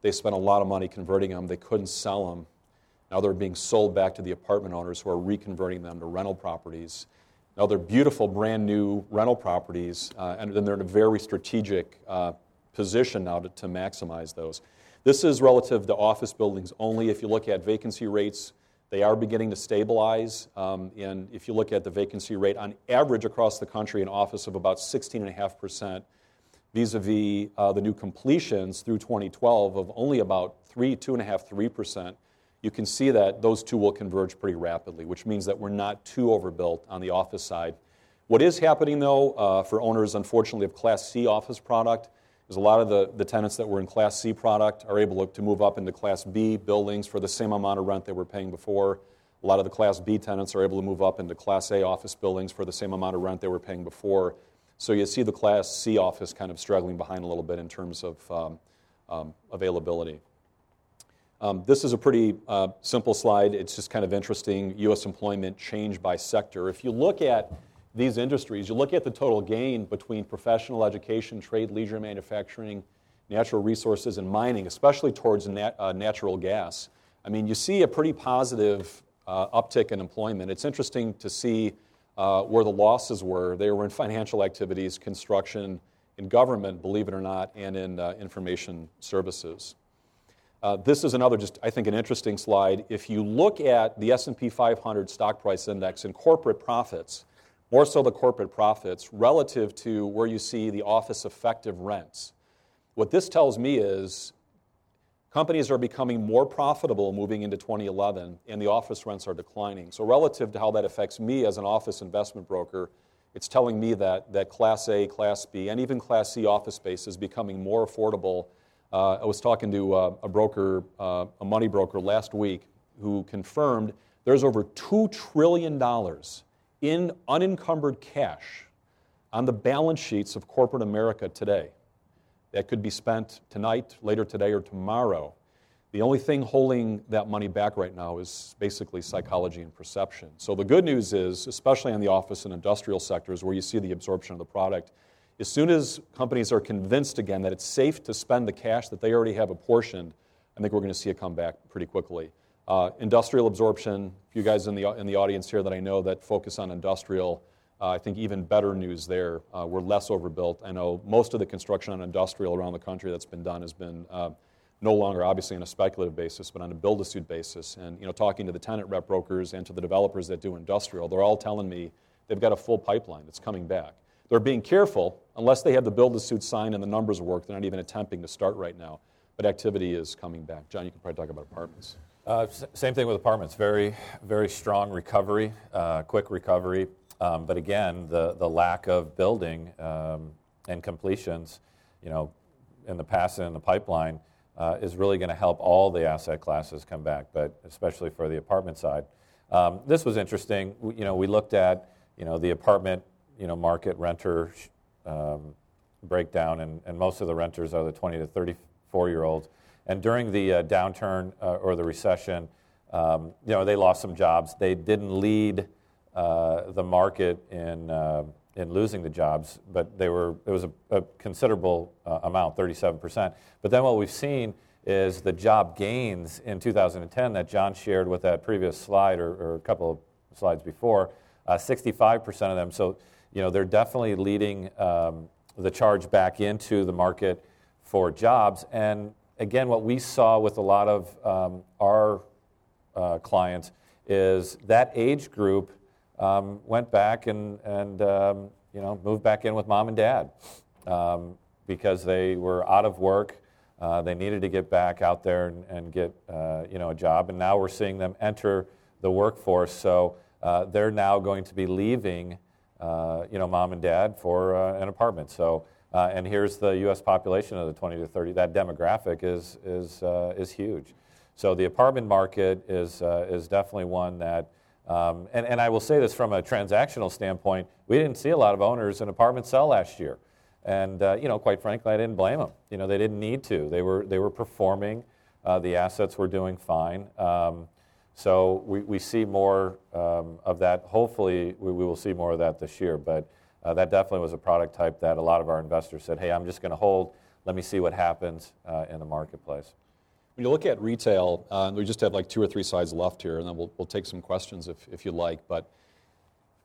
They spent a lot of money converting them. They couldn't sell them. Now they're being sold back to the apartment owners who are reconverting them to rental properties. Now, they're beautiful, brand new rental properties, uh, and then they're in a very strategic uh, position now to, to maximize those. This is relative to office buildings only. If you look at vacancy rates, they are beginning to stabilize. Um, and if you look at the vacancy rate on average across the country, an office of about 16.5%, vis a vis the new completions through 2012 of only about 3, 2.5%, 3%. You can see that those two will converge pretty rapidly, which means that we're not too overbuilt on the office side. What is happening, though, uh, for owners, unfortunately, of Class C office product, is a lot of the, the tenants that were in Class C product are able to move up into Class B buildings for the same amount of rent they were paying before. A lot of the Class B tenants are able to move up into Class A office buildings for the same amount of rent they were paying before. So you see the Class C office kind of struggling behind a little bit in terms of um, um, availability. Um, this is a pretty uh, simple slide. It's just kind of interesting. U.S. employment change by sector. If you look at these industries, you look at the total gain between professional education, trade, leisure, manufacturing, natural resources, and mining, especially towards nat- uh, natural gas. I mean, you see a pretty positive uh, uptick in employment. It's interesting to see uh, where the losses were. They were in financial activities, construction, in government, believe it or not, and in uh, information services. Uh, this is another just i think an interesting slide. If you look at the s&p 500 stock price index and corporate profits more so the corporate profits relative to where you see the office effective rents what this tells me is companies are becoming more profitable moving into 2011 and the office rents are declining. So relative to how that affects me as an office investment broker it's telling me that, that class a class b and even class c office space is becoming more affordable uh, I was talking to uh, a broker, uh, a money broker last week, who confirmed there's over $2 trillion in unencumbered cash on the balance sheets of corporate America today. That could be spent tonight, later today, or tomorrow. The only thing holding that money back right now is basically psychology and perception. So the good news is, especially on the office and industrial sectors where you see the absorption of the product, as soon as companies are convinced again that it's safe to spend the cash that they already have apportioned, I think we're going to see it come back pretty quickly. Uh, industrial absorption, a few guys in the, in the audience here that I know that focus on industrial, uh, I think even better news there. Uh, we're less overbuilt. I know most of the construction on industrial around the country that's been done has been uh, no longer obviously on a speculative basis, but on a build-to-suit basis. And you know, talking to the tenant rep brokers and to the developers that do industrial, they're all telling me they've got a full pipeline. that's coming back. They're being careful. Unless they have the build to suit signed and the numbers work, they're not even attempting to start right now. But activity is coming back. John, you can probably talk about apartments. Uh, same thing with apartments. Very, very strong recovery, uh, quick recovery. Um, but again, the, the lack of building um, and completions, you know, in the past and in the pipeline, uh, is really going to help all the asset classes come back, but especially for the apartment side. Um, this was interesting. We, you know, we looked at you know the apartment you know, market renter um, breakdown, and, and most of the renters are the 20 to 34 year olds. And during the uh, downturn uh, or the recession, um, you know, they lost some jobs. They didn't lead uh, the market in, uh, in losing the jobs, but they were, it was a, a considerable uh, amount, 37%. But then what we've seen is the job gains in 2010 that John shared with that previous slide or, or a couple of slides before, 65% uh, of them. So you know, they're definitely leading um, the charge back into the market for jobs. And again, what we saw with a lot of um, our uh, clients is that age group um, went back and, and um, you know, moved back in with mom and dad um, because they were out of work. Uh, they needed to get back out there and, and get uh, you know, a job. And now we're seeing them enter the workforce. So uh, they're now going to be leaving you know, mom and dad for uh, an apartment. So, uh, and here's the U.S. population of the 20 to 30. That demographic is is uh, is huge. So the apartment market is uh, is definitely one that. Um, and, and I will say this from a transactional standpoint, we didn't see a lot of owners in apartments sell last year. And, you know, quite frankly, I didn't blame them. You know, they didn't need to. They were, they were performing. the assets were doing fine. Um, so we, we see more um, of that. Hopefully, we, we, will see more of that this year. But uh, that definitely was a product type that a lot of our investors said, hey, I'm just going to hold. Let me see what happens uh, in the marketplace. When you look at retail, uh, we just have like two or three slides left here, and then we'll, we'll take some questions if, if you like. But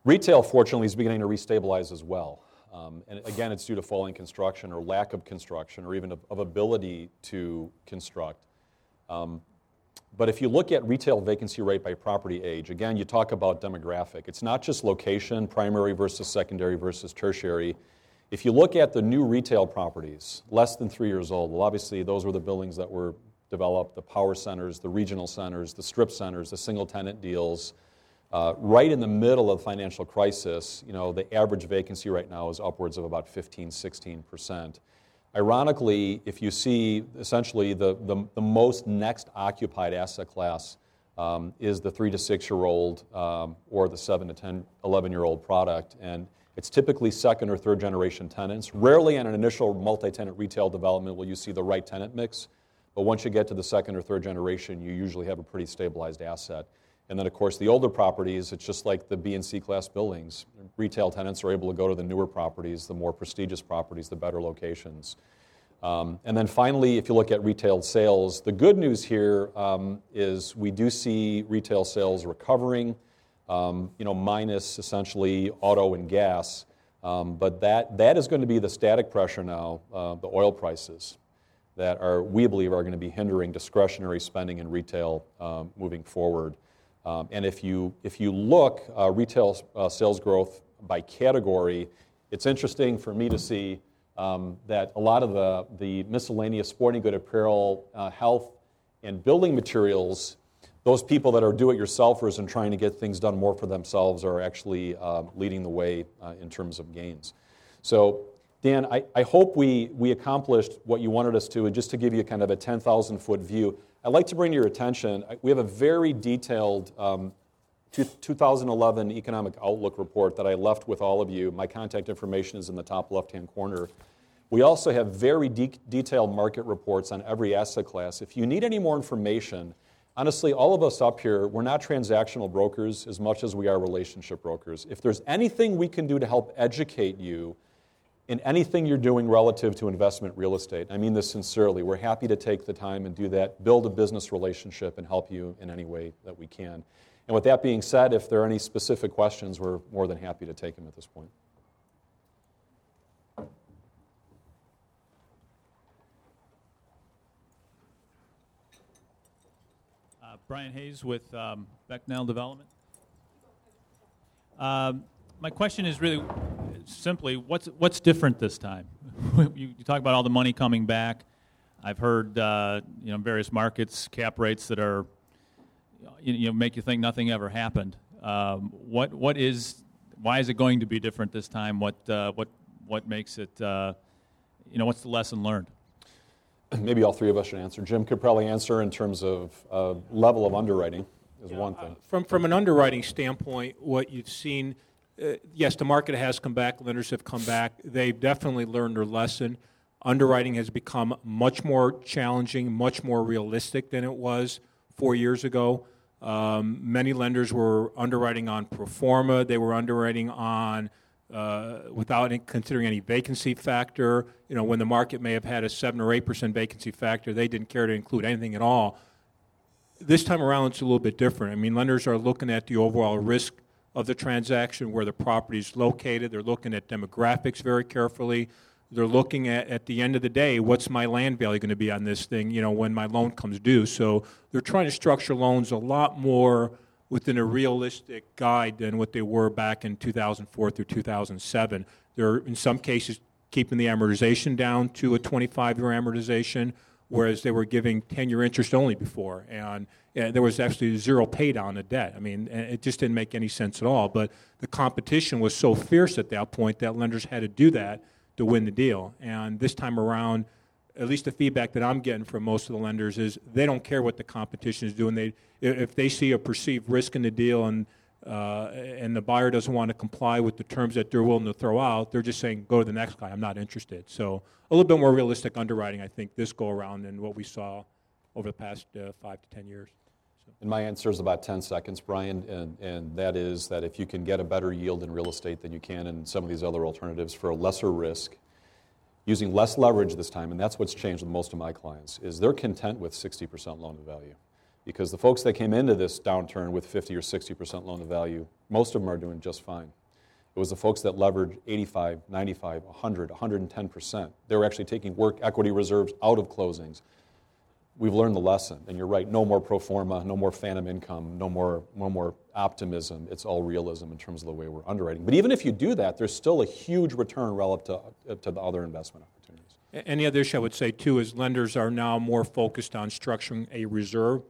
retail, fortunately, is beginning to restabilize as well. Um, and again, it's due to falling construction or lack of construction or even of, of ability to construct. Um, but if you look at retail vacancy rate by property age, again, you talk about demographic. It's not just location, primary versus secondary versus tertiary. If you look at the new retail properties, less than three years old, well, obviously those were the buildings that were developed the power centers, the regional centers, the strip centers, the single tenant deals. Uh, right in the middle of the financial crisis, you know, the average vacancy right now is upwards of about 15, 16 percent. Ironically, if you see essentially the, the, the most next occupied asset class um, is the three to six year old um, or the seven to 10, 11 year old product. And it's typically second or third generation tenants. Rarely in an initial multi tenant retail development will you see the right tenant mix. But once you get to the second or third generation, you usually have a pretty stabilized asset. And then, of course, the older properties, it's just like the B and C class buildings. Retail tenants are able to go to the newer properties, the more prestigious properties, the better locations. Um, and then finally, if you look at retail sales, the good news here um, is we do see retail sales recovering, um, you know, minus essentially auto and gas. Um, but that, that is going to be the static pressure now, uh, the oil prices that are, we believe, are going to be hindering discretionary spending in retail um, moving forward. Um, and if you, if you look, uh, retail uh, sales growth by category, it's interesting for me to see um, that a lot of the, the miscellaneous sporting good apparel, uh, health, and building materials, those people that are do it yourselfers and trying to get things done more for themselves are actually uh, leading the way uh, in terms of gains. So, Dan, I, I hope we, we accomplished what you wanted us to, and just to give you kind of a 10,000 foot view. I'd like to bring to your attention, we have a very detailed um, 2011 Economic Outlook report that I left with all of you. My contact information is in the top left hand corner. We also have very de- detailed market reports on every asset class. If you need any more information, honestly, all of us up here, we're not transactional brokers as much as we are relationship brokers. If there's anything we can do to help educate you in anything you're doing relative to investment real estate. I mean this sincerely. We're happy to take the time and do that, build a business relationship, and help you in any way that we can. And with that being said, if there are any specific questions, we're more than happy to take them at this point. Uh, Brian Hayes with um, Becknell Development. Um, my question is really simply what's what's different this time? you, you, talk about all the money coming back. I've heard uh, you know various markets cap rates that are you know make you think nothing ever happened. Um, what what is why is it going to be different this time? What uh, what what makes it uh, you know what's the lesson learned? Maybe all three of us should answer. Jim could probably answer in terms of uh, level of underwriting is yeah, one thing. Uh, from from an underwriting standpoint, what you've seen uh, yes, the market has come back. Lenders have come back. They've definitely learned their lesson. Underwriting has become much more challenging, much more realistic than it was four years ago. Um, many lenders were underwriting on pro forma. They were underwriting on uh, without considering any vacancy factor. You know, when the market may have had a seven or eight percent vacancy factor, they didn't care to include anything at all. This time around, it's a little bit different. I mean, lenders are looking at the overall risk of the transaction, where the property is located. They're looking at demographics very carefully. They're looking at, at the end of the day, what's my land value going to be on this thing, you know, when my loan comes due. So they're trying to structure loans a lot more within a realistic guide than what they were back in 2004 through 2007. They're, in some cases, keeping the amortization down to a 25 year amortization whereas they were giving 10 year interest only before. And, and, there was actually zero pay down of debt. I mean, it just didn't make any sense at all. But the competition was so fierce at that point that lenders had to do that to win the deal. And this time around, at least the feedback that I'm getting from most of the lenders is they don't care what the competition is doing. They, if they see a perceived risk in the deal and uh, and the buyer doesn't want to comply with the terms that they're willing to throw out, they're just saying, go to the next guy, I'm not interested. So a little bit more realistic underwriting, I think, this go around than what we saw over the past uh, five to 10 years. So. And my answer is about 10 seconds, Brian, and, and that is that if you can get a better yield in real estate than you can in some of these other alternatives for a lesser risk, using less leverage this time, and that's what's changed with most of my clients, is they're content with 60% loan to value because the folks that came into this downturn with 50 or 60% loan to value, most of them are doing just fine. It was the folks that levered 85, 95, 100, 110%. They were actually taking work equity reserves out of closings. We've learned the lesson, and you're right. No more pro forma, no more phantom income, no more, no more optimism. It's all realism in terms of the way we're underwriting. But even if you do that, there's still a huge return relative to, uh, to the other investment opportunities. Any other issue I would say too is lenders are now more focused on structuring a reserve.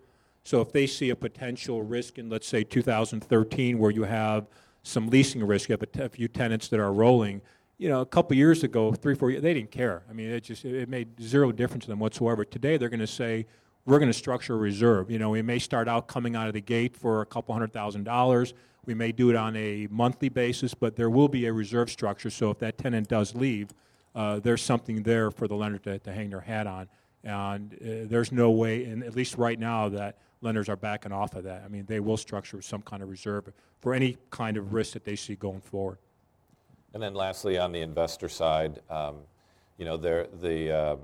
So if they see a potential risk in, let's say, 2013, where you have some leasing risk, you have a, few tenants that are rolling. You know, a couple years ago, three, four years, they didn't care. I mean, it just it made zero difference to them whatsoever. Today, they're going to say, we're going to structure a reserve. You know, we may start out coming out of the gate for a couple hundred thousand dollars. We may do it on a monthly basis, but there will be a reserve structure. So if that tenant does leave, uh, there's something there for the lender to, to hang their hat on. And uh, there's no way, and at least right now, that lenders are backing off of that. I mean, they will structure some kind of reserve for any kind of risk that they see going forward. And then lastly, on the investor side, um, you know, the, uh,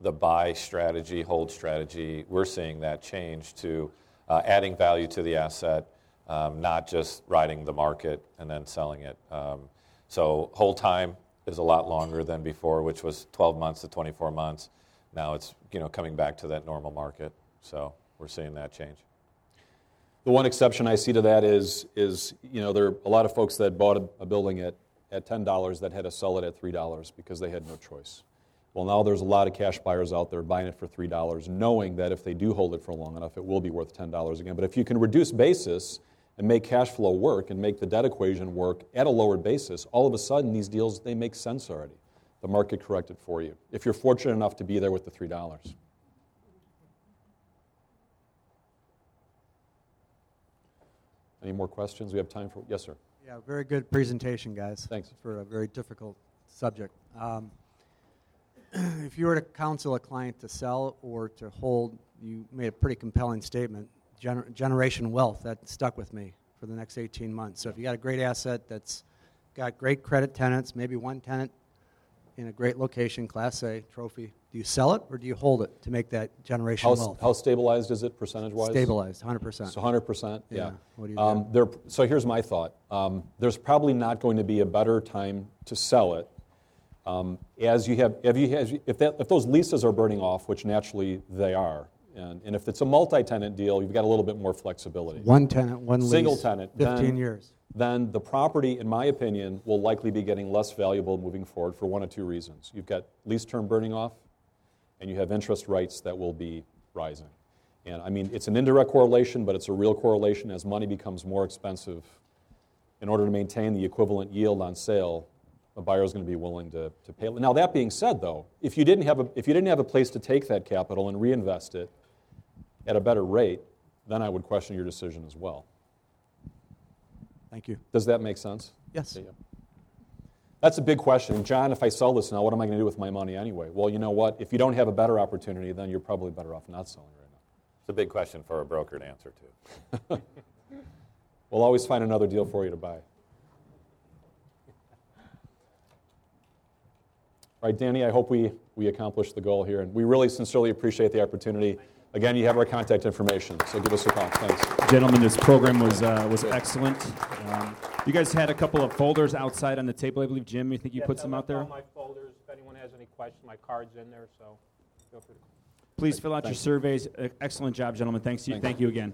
the buy strategy, hold strategy, we're seeing that change to uh, adding value to the asset, um, not just riding the market and then selling it. Um, so hold time is a lot longer than before, which was 12 months to 24 months. Now it's you know coming back to that normal market. So we're seeing that change. The one exception I see to that is, is you know, there are a lot of folks that bought a, a building at, at $10 that had to sell it at $3 because they had no choice. Well, now there's a lot of cash buyers out there buying it for $3, knowing that if they do hold it for long enough, it will be worth $10 again. But if you can reduce basis and make cash flow work and make the debt equation work at a lower basis, all of a sudden these deals, they make sense already. The market corrected for you. If you're fortunate enough to be there with the $3. Any more questions? We have time for, yes, sir. Yeah, very good presentation, guys. Thanks. For a very difficult subject. Um, if you were to counsel a client to sell or to hold, you made a pretty compelling statement. Gener- generation wealth, that stuck with me for the next 18 months. So if you got a great asset that's got great credit tenants, maybe one tenant in a great location, Class A, trophy, do you sell it or do you hold it to make that generation How, wealth? how stabilized is it percentage wise? Stabilized, 100%. So 100%? Yeah. Yeah. What do you um, there, so here's my thought. Um, there's probably not going to be a better time to sell it um, as you have, if, you, you, if, that, if those leases are burning off, which naturally they are, and, and if it's a multi-tenant deal, you've got a little bit more flexibility. One tenant, one lease. Single tenant, 15 then- years. Then the property, in my opinion, will likely be getting less valuable moving forward for one of two reasons. You've got lease term burning off, and you have interest rates that will be rising. And I mean, it's an indirect correlation, but it's a real correlation. As money becomes more expensive, in order to maintain the equivalent yield on sale, a buyer is going to be willing to, to pay. Now, that being said, though, if you, didn't have a, if you didn't have a place to take that capital and reinvest it at a better rate, then I would question your decision as well. Thank you. Does that make sense? Yes. Yeah. That's a big question. John, if I sell this now, what am I going to do with my money anyway? Well, you know what? If you don't have a better opportunity, then you're probably better off not selling right now. It's a big question for a broker to answer to. We'll always find another deal for you to buy. All right, Danny, I hope we, we accomplished the goal here. And we really sincerely appreciate the opportunity. Again, you have our contact information, so give us a call. Thanks. Gentlemen, this program was uh, was excellent. Um, you guys had a couple of folders outside on the table, I believe. Jim, you think you put some out there? All my folders. If anyone has any questions, my card's in there, so feel free to. Please fill out your surveys. Uh, Excellent job, gentlemen. Thanks. Thanks. thank you again.